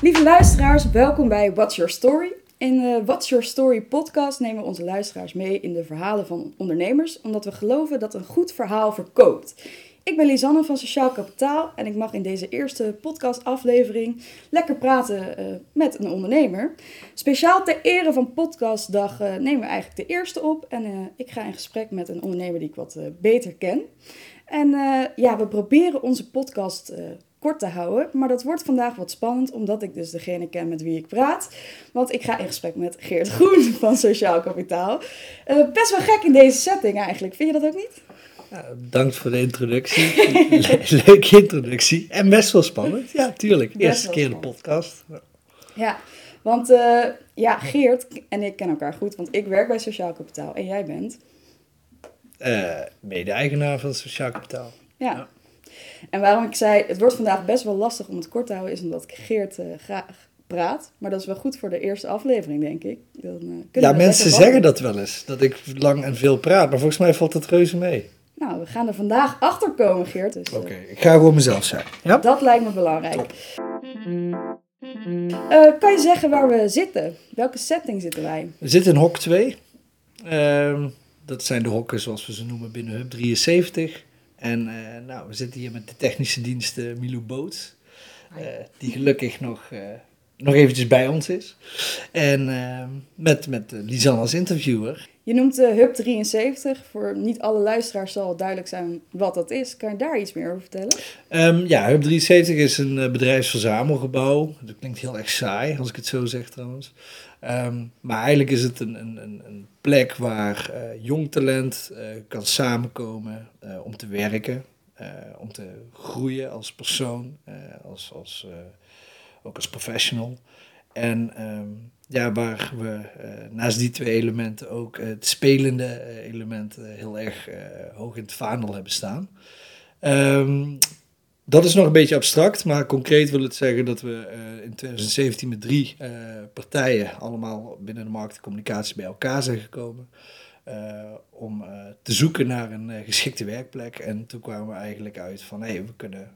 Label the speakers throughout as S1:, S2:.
S1: Lieve luisteraars, welkom bij What's Your Story. In de What's Your Story podcast nemen we onze luisteraars mee in de verhalen van ondernemers, omdat we geloven dat een goed verhaal verkoopt. Ik ben Lisanne van Sociaal Kapitaal en ik mag in deze eerste podcastaflevering lekker praten uh, met een ondernemer. Speciaal ter ere van Podcastdag uh, nemen we eigenlijk de eerste op en uh, ik ga in gesprek met een ondernemer die ik wat beter ken. En ja, we proberen onze podcast kort te houden. Maar dat wordt vandaag wat spannend, omdat ik dus degene ken met wie ik praat. Want ik ga in gesprek met Geert Groen van Sociaal Kapitaal. Best wel gek in deze setting eigenlijk. Vind je dat ook niet?
S2: Ja, bedankt voor de introductie. leuke introductie. En best wel spannend. Ja, tuurlijk. Eerste keer de podcast.
S1: Ja, want uh, ja, Geert en ik kennen elkaar goed, want ik werk bij Sociaal Kapitaal en jij bent?
S2: Uh, mede-eigenaar van Sociaal Kapitaal.
S1: ja. En waarom ik zei, het wordt vandaag best wel lastig om het kort te houden, is omdat Geert uh, graag praat. Maar dat is wel goed voor de eerste aflevering, denk ik.
S2: Dan, ja, mensen zeggen dat wel eens, dat ik lang en veel praat. Maar volgens mij valt het reuze mee.
S1: Nou, we gaan er vandaag achter komen, Geert. Dus,
S2: Oké, okay, ik ga gewoon mezelf zijn. Ja?
S1: Dat lijkt me belangrijk. kan je zeggen waar we zitten? Welke setting zitten wij?
S2: We zitten in hok 2. Ehm, dat zijn de hokken zoals we ze noemen binnen Hub 73. En eh, nou, we zitten hier met de technische dienst uh, Milou Boots, uh, die gelukkig nog, nog eventjes bij ons is. En met, met Lisanne als interviewer.
S1: Je noemt Hub 73. Voor niet alle luisteraars zal duidelijk zijn wat dat is. Kan je daar iets meer over vertellen?
S2: Um, ja, Hub 73 is een bedrijfsverzamelgebouw. Dat klinkt heel erg saai als ik het zo zeg trouwens. Um, maar eigenlijk is het een, een, een plek waar uh, jong talent kan samenkomen om te werken, om te groeien als persoon, als, als, ook als professional. En um, ja, waar we naast die twee elementen ook het spelende element heel erg hoog in het vaandel hebben staan. Um, dat is nog een beetje abstract, maar concreet wil het zeggen dat we in 2017 met drie partijen allemaal binnen de markt en communicatie bij elkaar zijn gekomen. Om te zoeken naar een geschikte werkplek. En toen kwamen we eigenlijk uit van hé, hey, we kunnen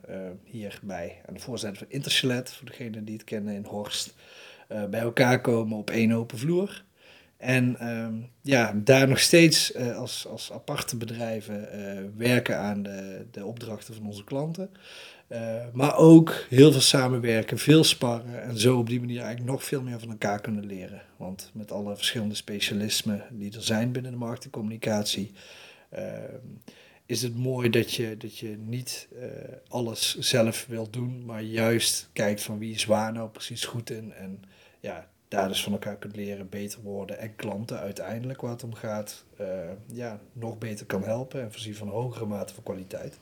S2: hierbij aan de voorzijde van Interchalet, voor degenen die het kennen in Horst, bij elkaar komen op één open vloer. En um, ja, daar nog steeds uh, als, als aparte bedrijven uh, werken aan de, de opdrachten van onze klanten. Maar ook heel veel samenwerken, veel sparren en zo op die manier eigenlijk nog veel meer van elkaar kunnen leren. Want met alle verschillende specialismen die er zijn binnen de markt en communicatie, ehm, is het mooi dat je, dat je niet alles zelf wilt doen, maar juist kijkt van wie is waar nou precies goed in. En ja, daar dus van elkaar kunt leren, beter worden en klanten uiteindelijk, waar het om gaat, uh, ja, nog beter kan helpen en voorzien van hogere mate van kwaliteit.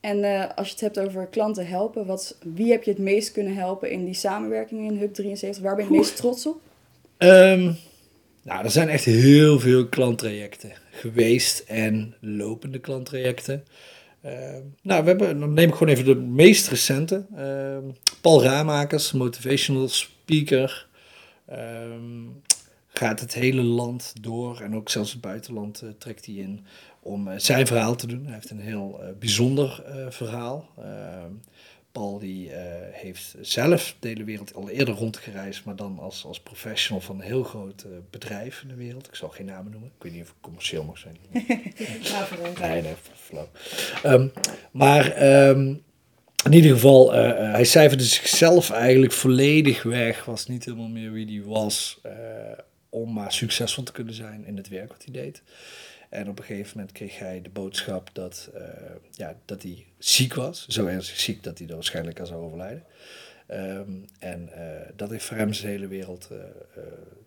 S1: En uh, als je het hebt over klanten helpen, wat, wie heb je het meest kunnen helpen in die samenwerking in Hub 73? Waar ben je het meest trots op?
S2: Um, nou, er zijn echt heel veel klanttrajecten geweest en lopende klanttrajecten. Uh, nou, we hebben, dan neem ik gewoon even de meest recente. Uh, Paul Raamakers, motivational speaker. Um, gaat het hele land door en ook zelfs het buitenland uh, trekt hij in om uh, zijn verhaal te doen. Hij heeft een heel uh, bijzonder verhaal. Ehm, Paul die, heeft zelf de hele wereld al eerder rondgereisd, maar dan als, als professional van een heel groot bedrijf in de wereld. Ik zal geen namen noemen, ik weet niet of het commercieel mag zijn. nee, nee, flauw. Um, maar um, in ieder geval, uh, hij cijferde zichzelf eigenlijk volledig weg. Was niet helemaal meer wie hij was. Uh, om maar succesvol te kunnen zijn in het werk wat hij deed. En op een gegeven moment kreeg hij de boodschap dat, ja, dat hij ziek was. Zo ernstig ziek dat hij er waarschijnlijk aan zou overlijden. Um, en dat heeft voor hem hele wereld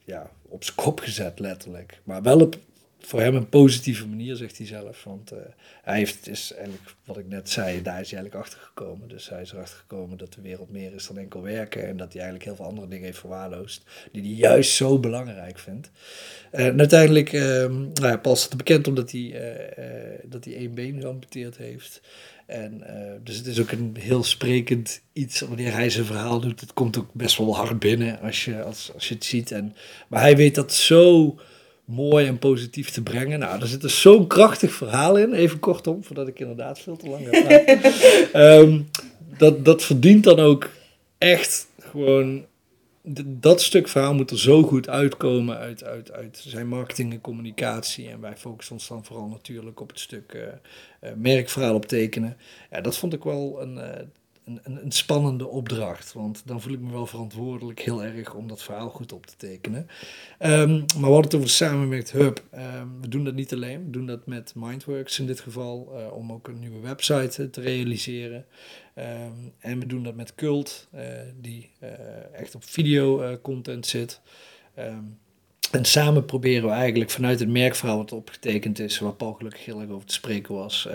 S2: ja, op zijn kop gezet, letterlijk. Maar wel op voor hem een positieve manier, zegt hij zelf. Want uh, hij heeft, is eigenlijk, wat ik net zei, daar is hij eigenlijk achter gekomen. Dus hij is erachter gekomen dat de wereld meer is dan enkel werken. En dat hij eigenlijk heel veel andere dingen heeft verwaarloosd, die hij juist zo belangrijk vindt. Uh, en uiteindelijk, uh, nou ja, pas het bekend omdat hij, uh, dat hij één been geamputeerd heeft. En dus het is ook een heel sprekend iets wanneer hij zijn verhaal doet. Het komt ook best wel hard binnen als je, als, als je het ziet. En, maar hij weet dat zo mooi en positief te brengen. Nou, er zit dus zo'n krachtig verhaal in, even kortom, voordat ik inderdaad veel te lang praten. Ehm, dat, dat verdient dan ook echt gewoon dat stuk verhaal moet er zo goed uitkomen uit, uit, uit zijn marketing en communicatie. En wij focussen ons dan vooral natuurlijk op het stuk uh, uh, merkverhaal optekenen. Ja, dat vond ik wel een, uh, een, spannende opdracht. Want dan voel ik me wel verantwoordelijk heel erg om dat verhaal goed op te tekenen. Um, maar hadden het over samen met Hub. Um, we doen dat niet alleen. We doen dat met Mindworks in dit geval. om ook een nieuwe website te realiseren. Um, en we doen dat met Cult, uh, die echt op video content zit. En samen proberen we eigenlijk vanuit het merkverhaal wat opgetekend is, waar Paul gelukkig heel erg over te spreken was,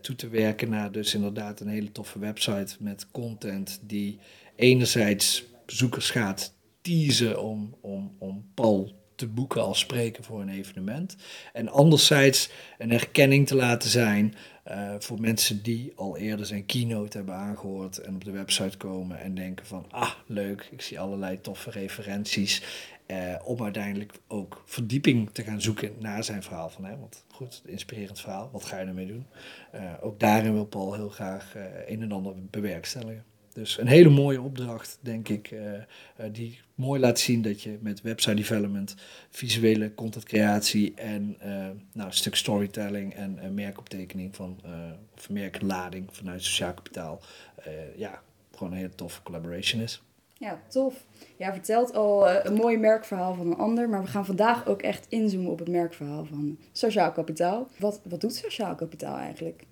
S2: toe te werken naar dus inderdaad een hele toffe website met content die enerzijds bezoekers gaat teasen om, om, om Paul te boeken als spreker voor een evenement. En anderzijds een erkenning te laten zijn uh, voor mensen die al eerder zijn keynote hebben aangehoord en op de website komen en denken van, ah, leuk, ik zie allerlei toffe referenties. Uh, om uiteindelijk ook verdieping te gaan zoeken naar zijn verhaal. Van, hè, want goed, inspirerend verhaal, wat ga je ermee doen? Uh, ook daarin wil Paul heel graag een en ander bewerkstelligen. Dus een hele mooie opdracht, denk ik, uh, uh, die mooi laat zien dat je met website development, visuele contentcreatie en uh, nou, een stuk storytelling en merkoptekening van, of merklading vanuit sociaal kapitaal, ja, gewoon een hele toffe collaboration is.
S1: Ja, tof. Ja, vertelt al een mooi merkverhaal van een ander, maar we gaan vandaag ook echt inzoomen op het merkverhaal van sociaal kapitaal. Wat, wat doet sociaal kapitaal eigenlijk?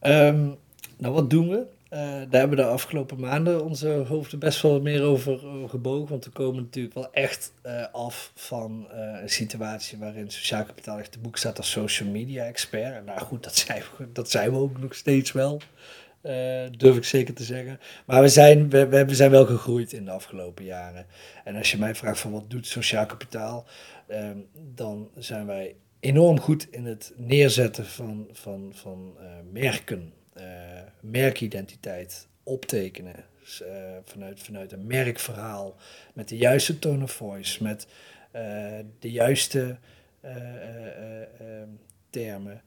S2: Um, nou, wat doen we? Uh, daar hebben we de afgelopen maanden onze hoofden best wel meer over, gebogen. Want we komen natuurlijk wel echt uh, af van een situatie waarin sociaal kapitaal echt de boek staat als social media expert. En nou goed, dat zijn we, dat zijn we ook nog steeds wel. durf ik zeker te zeggen. Maar we zijn, we, we zijn wel gegroeid in de afgelopen jaren. En als je mij vraagt van wat doet sociaal kapitaal, ehm, dan zijn wij enorm goed in het neerzetten van, van, van merken merkidentiteit optekenen. Dus, vanuit, vanuit een merkverhaal, met de juiste tone of voice, met uh, de juiste termen.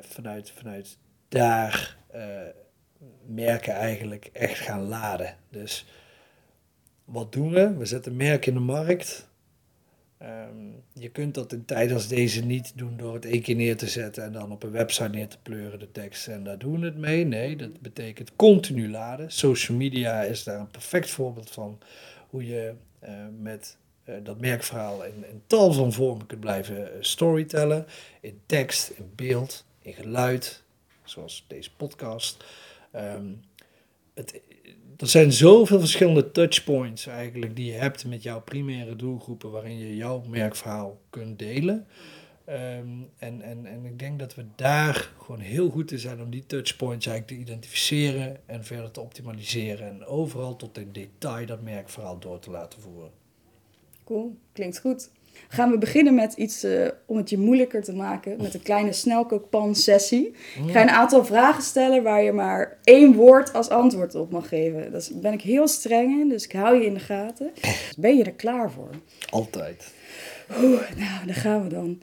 S2: vanuit, vanuit daar merken eigenlijk echt gaan laden. Dus wat doen we? We zetten merken in de markt. Um, je kunt dat in tijden als deze niet doen door het één keer neer te zetten en dan op een website neer te pleuren, de tekst, en daar doen we het mee. Nee, dat betekent continu laden. Social media is daar een perfect voorbeeld van hoe je uh, met uh, dat merkverhaal in, in, tal van vormen kunt blijven uh, storytellen. In tekst, in beeld, in geluid, zoals deze podcast. Um, het, er zijn zoveel verschillende touchpoints eigenlijk die je hebt met jouw primaire doelgroepen waarin je jouw merkverhaal kunt delen. Um, en, en, en ik denk dat we daar gewoon heel goed in zijn om die touchpoints eigenlijk te identificeren en verder te optimaliseren. En overal tot in detail dat merkverhaal door te laten voeren.
S1: Cool, klinkt goed gaan we beginnen met iets uh, om het je moeilijker te maken. Met een kleine snelkookpan-sessie. Ik ga een aantal vragen stellen waar je maar één woord als antwoord op mag geven. Daar ben ik heel streng in, dus ik hou je in de gaten. Dus ben je er klaar voor?
S2: Altijd.
S1: Oeh, nou, daar gaan we dan.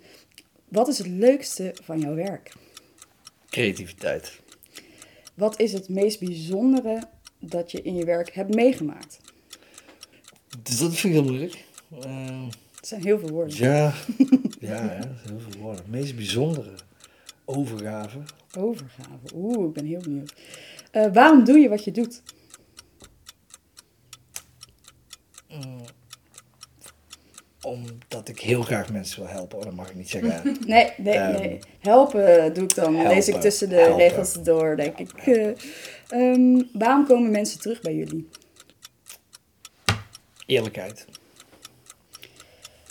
S1: Wat is het leukste van jouw werk?
S2: Creativiteit.
S1: Wat is het meest bijzondere dat je in je werk hebt meegemaakt?
S2: Dus dat vind ik heel moeilijk. Uh...
S1: Het zijn heel veel woorden.
S2: Ja, ja hè, heel veel woorden. Het meest bijzondere. Overgave.
S1: Overgave. Oeh, ik ben heel benieuwd. Uh, waarom doe je wat je doet?
S2: Mm, omdat ik heel graag mensen wil helpen. Oh, dat mag ik niet zeggen.
S1: nee, nee, um, nee. Helpen doe ik dan. Helpen, Lees ik tussen de helpen. regels door, denk ik. Uh, um, waarom komen mensen terug bij jullie?
S2: Eerlijkheid.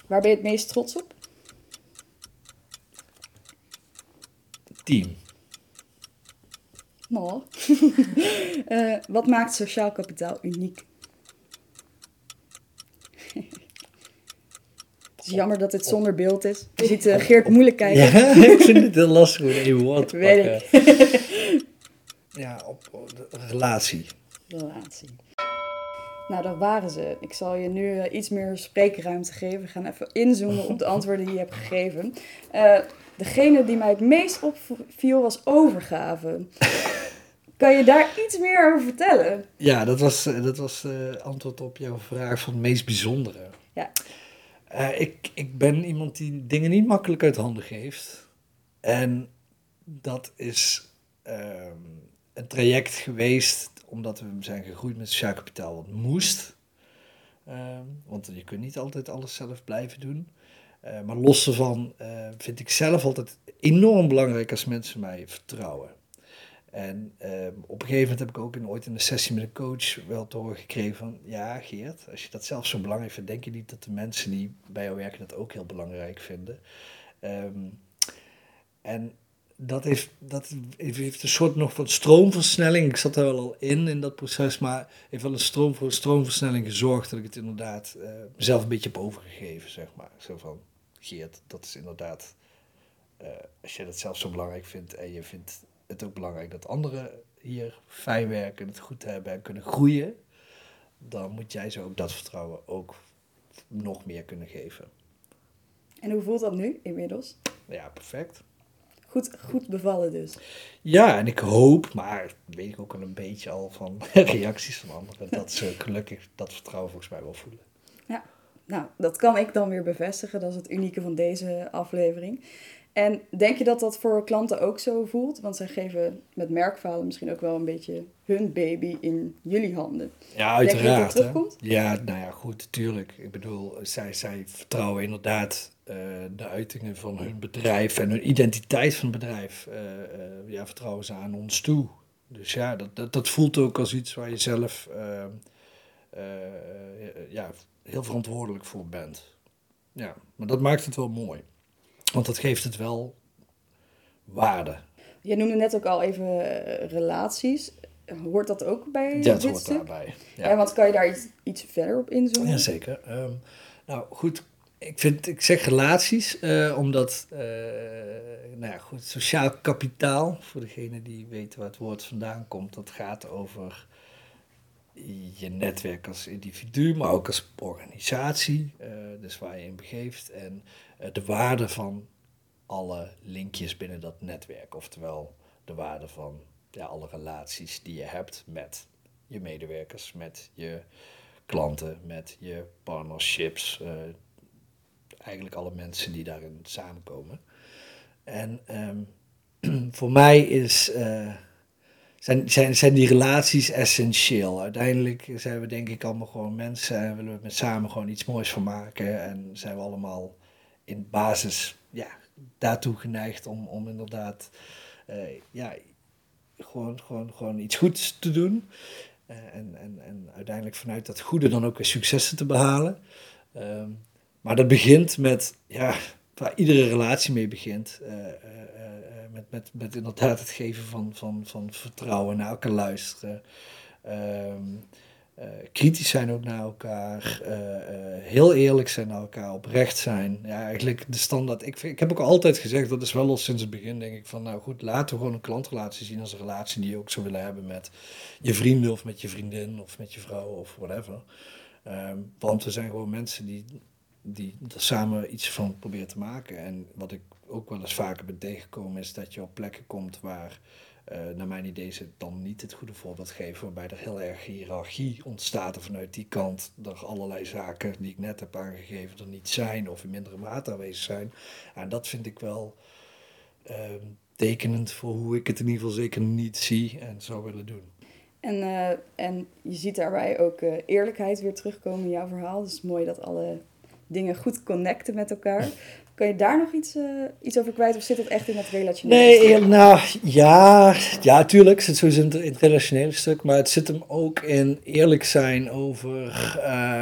S1: Waar ben je het meest trots op?
S2: Team.
S1: Nou. uh, wat maakt sociaal kapitaal uniek? Het is jammer dat het zonder beeld is. Je ziet uh, Geert moeilijk kijken.
S2: Ja, ik vind het heel lastig om woord te pakken. ja, op, op relatie.
S1: Relatie. Nou, dat waren ze. Ik zal je nu eh, iets meer spreekruimte geven. We gaan even inzoomen op de antwoorden die je hebt gegeven. Uh, degene die mij het meest opviel was overgave. Kan je daar iets meer over vertellen?
S2: Ja, dat was, uh, dat was antwoord op jouw vraag van het meest bijzondere.
S1: Ja.
S2: ik, ik ben iemand die dingen niet makkelijk uit handen geeft. En dat is ehm, een traject geweest omdat we zijn gegroeid met sociaal kapitaal, wat moest. Ehm, want je kunt niet altijd alles zelf blijven doen. Uh, maar los ervan uh, vind ik zelf altijd enorm belangrijk als mensen mij vertrouwen. En uh, op een gegeven moment heb ik ook in, ooit in een sessie met een coach wel te horen gekregen van... Ja, Geert, als je dat zelf zo belangrijk vindt, denk je niet dat de mensen die bij jou werken dat ook heel belangrijk vinden? Um, en dat heeft, dat heeft een soort nog van stroomversnelling. Ik zat daar wel al in, in dat proces, maar heeft wel een stroom, voor stroomversnelling gezorgd dat ik het inderdaad uh, mezelf een beetje heb overgegeven, zeg maar. Zo van, Geert, dat is inderdaad, uh, als je dat zelf zo belangrijk vindt en je vindt het ook belangrijk dat anderen hier fijn werken, het goed hebben en kunnen groeien, dan moet jij ze ook dat vertrouwen ook nog meer kunnen geven.
S1: En hoe voelt dat nu inmiddels?
S2: Ja, perfect.
S1: Goed, goed bevallen dus.
S2: Ja, en ik hoop, maar weet ik ook al een beetje al van reacties van anderen, dat ze gelukkig dat vertrouwen volgens mij wel voelen.
S1: Ja, nou, dat kan ik dan weer bevestigen. Dat is het unieke van deze aflevering. En denk je dat dat voor klanten ook zo voelt? Want zij geven met merkfalen misschien ook wel een beetje hun baby in jullie handen.
S2: Ja, uiteraard. Denk je dat terugkomt? Ja, nou ja, goed, tuurlijk. Ik bedoel, zij, zij vertrouwen inderdaad uh, de uitingen van hun bedrijf en hun identiteit van het bedrijf. Uh, uh, ja, vertrouwen ze aan ons toe. Dus ja, dat, dat, dat voelt ook als iets waar je zelf ja, heel verantwoordelijk voor bent. Ja, maar dat maakt het wel mooi. Want dat geeft het wel waarde.
S1: Je noemde net ook al even relaties. Hoort dat ook bij
S2: dat dit hoort stuk? daarbij.
S1: Ja. ja. want kan je daar iets, iets verder op inzoomen?
S2: Jazeker. Um, nou goed, ik, vind, ik zeg relaties, uh, omdat, uh, nou ja, goed, sociaal kapitaal, voor degene die weten waar het woord vandaan komt, dat gaat over je netwerk als individu, maar ook als organisatie, uh, dus waar je in begeeft, en de waarde van alle linkjes binnen dat netwerk, oftewel de waarde van ja, alle relaties die je hebt met je medewerkers, met je klanten, met je partnerships, eigenlijk alle mensen die daarin samenkomen. En ehm, voor mij is, zijn, zijn, zijn die relaties essentieel. Uiteindelijk zijn we denk ik allemaal gewoon mensen en willen we met samen gewoon iets moois van maken. En zijn we allemaal in basis ja, daartoe geneigd om, om inderdaad uh, ja, gewoon, gewoon, gewoon iets goeds te doen. Uh, en, en, en uiteindelijk vanuit dat goede dan ook weer successen te behalen. Um, maar dat begint met, ja, waar iedere relatie mee begint. Uh, uh, uh, met, met, met inderdaad het geven van, van, van vertrouwen, naar elkaar luisteren. Um, kritisch zijn ook naar elkaar. heel eerlijk zijn naar elkaar, oprecht zijn. Ja, eigenlijk de standaard. Ik, ik heb ook altijd gezegd, dat is wel al sinds het begin, denk ik, van nou goed, laten we gewoon een klantrelatie zien als een relatie die je ook zou willen hebben met je vrienden of met je vriendin of met je vrouw of whatever. Um, want we zijn gewoon mensen die die er samen iets van proberen te maken. En wat ik ook wel eens vaker ben tegengekomen is dat je op plekken komt waar, uh, naar mijn idee, ze dan niet het goede voorbeeld geven, waarbij er heel erg hiërarchie ontstaat. En vanuit die kant er allerlei zaken die ik net heb aangegeven er niet zijn of in mindere mate aanwezig zijn. En dat vind ik wel uh, tekenend voor hoe ik het in ieder geval zeker niet zie en zou willen doen.
S1: En, uh, en je ziet daarbij ook uh, eerlijkheid weer terugkomen in jouw verhaal. Dus mooi dat alle dingen goed connecten met elkaar. Kan je daar nog iets, uh, iets over kwijt of zit het echt in het relationele
S2: nee, stuk? nou ja, ja, tuurlijk zit sowieso in het relationele stuk, maar het zit hem ook in eerlijk zijn over.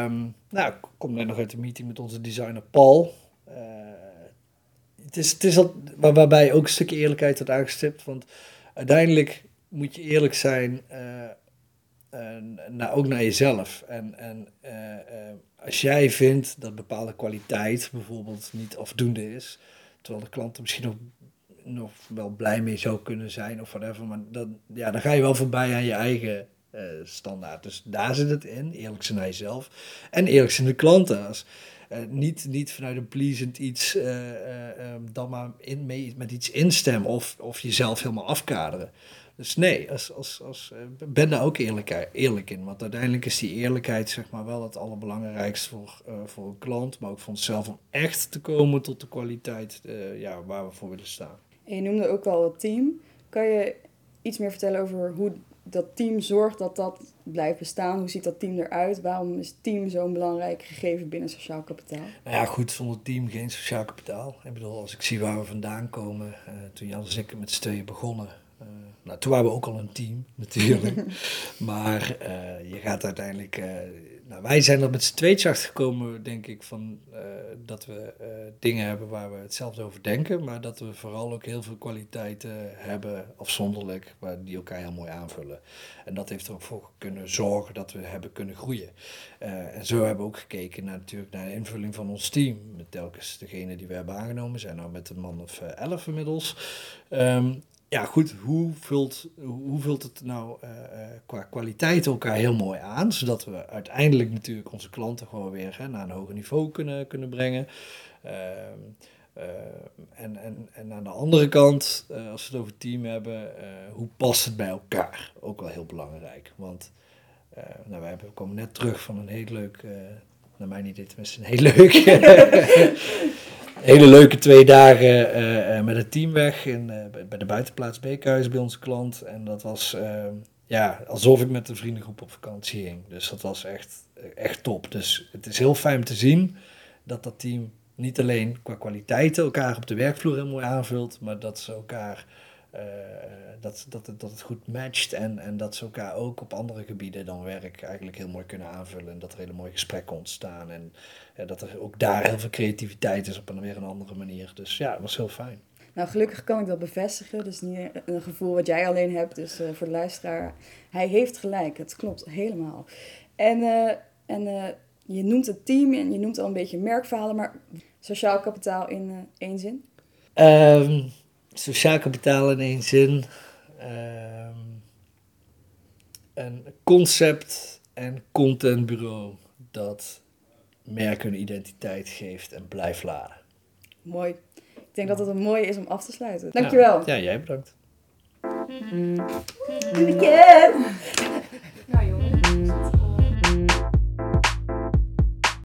S2: Um, nou, ik kom net nog uit de meeting met onze designer Paul. Uh, het is, het is al, waar, waarbij ook een stukje eerlijkheid wordt aangestipt, want uiteindelijk moet je eerlijk zijn. Uh, nou, ook naar jezelf. En, en als jij vindt dat bepaalde kwaliteit bijvoorbeeld niet afdoende is, terwijl de klant er misschien nog, nog wel blij mee zou kunnen zijn of whatever, maar dan, ja, dan ga je wel voorbij aan je eigen eh, standaard. Dus daar zit het in, eerlijk zijn naar jezelf. En eerlijk zijn de klanten. Als, eh, niet, niet vanuit een pleasend iets, eh, eh, dan maar in, mee, met iets instemmen of, of jezelf helemaal afkaderen. Dus nee, als, als, als, eh, ben daar ook eerlijk, eerlijk in. Want uiteindelijk is die eerlijkheid zeg maar, wel het allerbelangrijkste voor, eh, voor een klant, maar ook voor onszelf om echt te komen tot de kwaliteit eh, ja, waar we voor willen staan.
S1: En je noemde ook al het team. Kan je iets meer vertellen over hoe dat team zorgt dat dat blijft bestaan? Hoe ziet dat team eruit? Waarom is team zo'n belangrijk gegeven binnen sociaal kapitaal?
S2: Nou ja, goed, zonder team geen sociaal kapitaal. Ik bedoel, als ik zie waar we vandaan komen, toen Jan en ik met z'n tweeën begonnen. Nou, toen waren we ook al een team, natuurlijk. maar eh, je gaat uiteindelijk... eh, nou, wij zijn er met z'n tweetjes achter gekomen, denk ik, van, eh, dat we dingen hebben waar we hetzelfde over denken. Maar dat we vooral ook heel veel kwaliteiten hebben, afzonderlijk, waar die elkaar heel mooi aanvullen. En dat heeft er ook voor kunnen zorgen dat we hebben kunnen groeien. En zo hebben we ook gekeken naar, natuurlijk naar de invulling van ons team. Met telkens degene die we hebben aangenomen, zijn nou met een man of elf inmiddels. Ehm, ja, goed, hoe vult, hoe vult het nou eh, eh, qua kwaliteit elkaar heel mooi aan, zodat we uiteindelijk natuurlijk onze klanten gewoon weer hè, naar een hoger niveau kunnen, kunnen brengen. Ehm, eh, en, en, en aan de andere kant, als we het over team hebben, hoe past het bij elkaar? Ook wel heel belangrijk. Want nou, we, komen net terug van een heel leuk, naar mijn idee tenminste, een heel leuk, hele leuke twee dagen eh, eh, met het team weg in, eh, bij- de buitenplaats Beekhuis bij onze klant. En dat was eh, ja, alsof ik met een vriendengroep op vakantie ging. Dus dat was echt, echt top. Dus het is heel fijn te zien dat dat team niet alleen qua kwaliteiten elkaar op de werkvloer heel mooi aanvult, maar dat ze elkaar eh, dat, dat, het, dat het goed matcht en, en dat ze elkaar ook op andere gebieden dan werk eigenlijk heel mooi kunnen aanvullen. En dat er hele mooie gesprekken ontstaan en ja, dat er ook daar heel veel creativiteit is op een weer een andere manier. Dus ja, het was heel fijn.
S1: Nou, gelukkig kan ik dat bevestigen. Dus niet een gevoel wat jij alleen hebt. Dus eh, voor de luisteraar, hij heeft gelijk. Het klopt helemaal. En, eh, en eh, je noemt het team en je noemt al een beetje merkverhalen. Maar sociaal kapitaal in eh, één zin?
S2: Ehm, sociaal kapitaal in één zin. Ehm, een concept en contentbureau dat merk hun identiteit geeft en blijft laden.
S1: Mooi. Ik denk dat het een mooie is om af te sluiten. Dankjewel.
S2: Ja, ja jij bedankt.
S1: Weekend.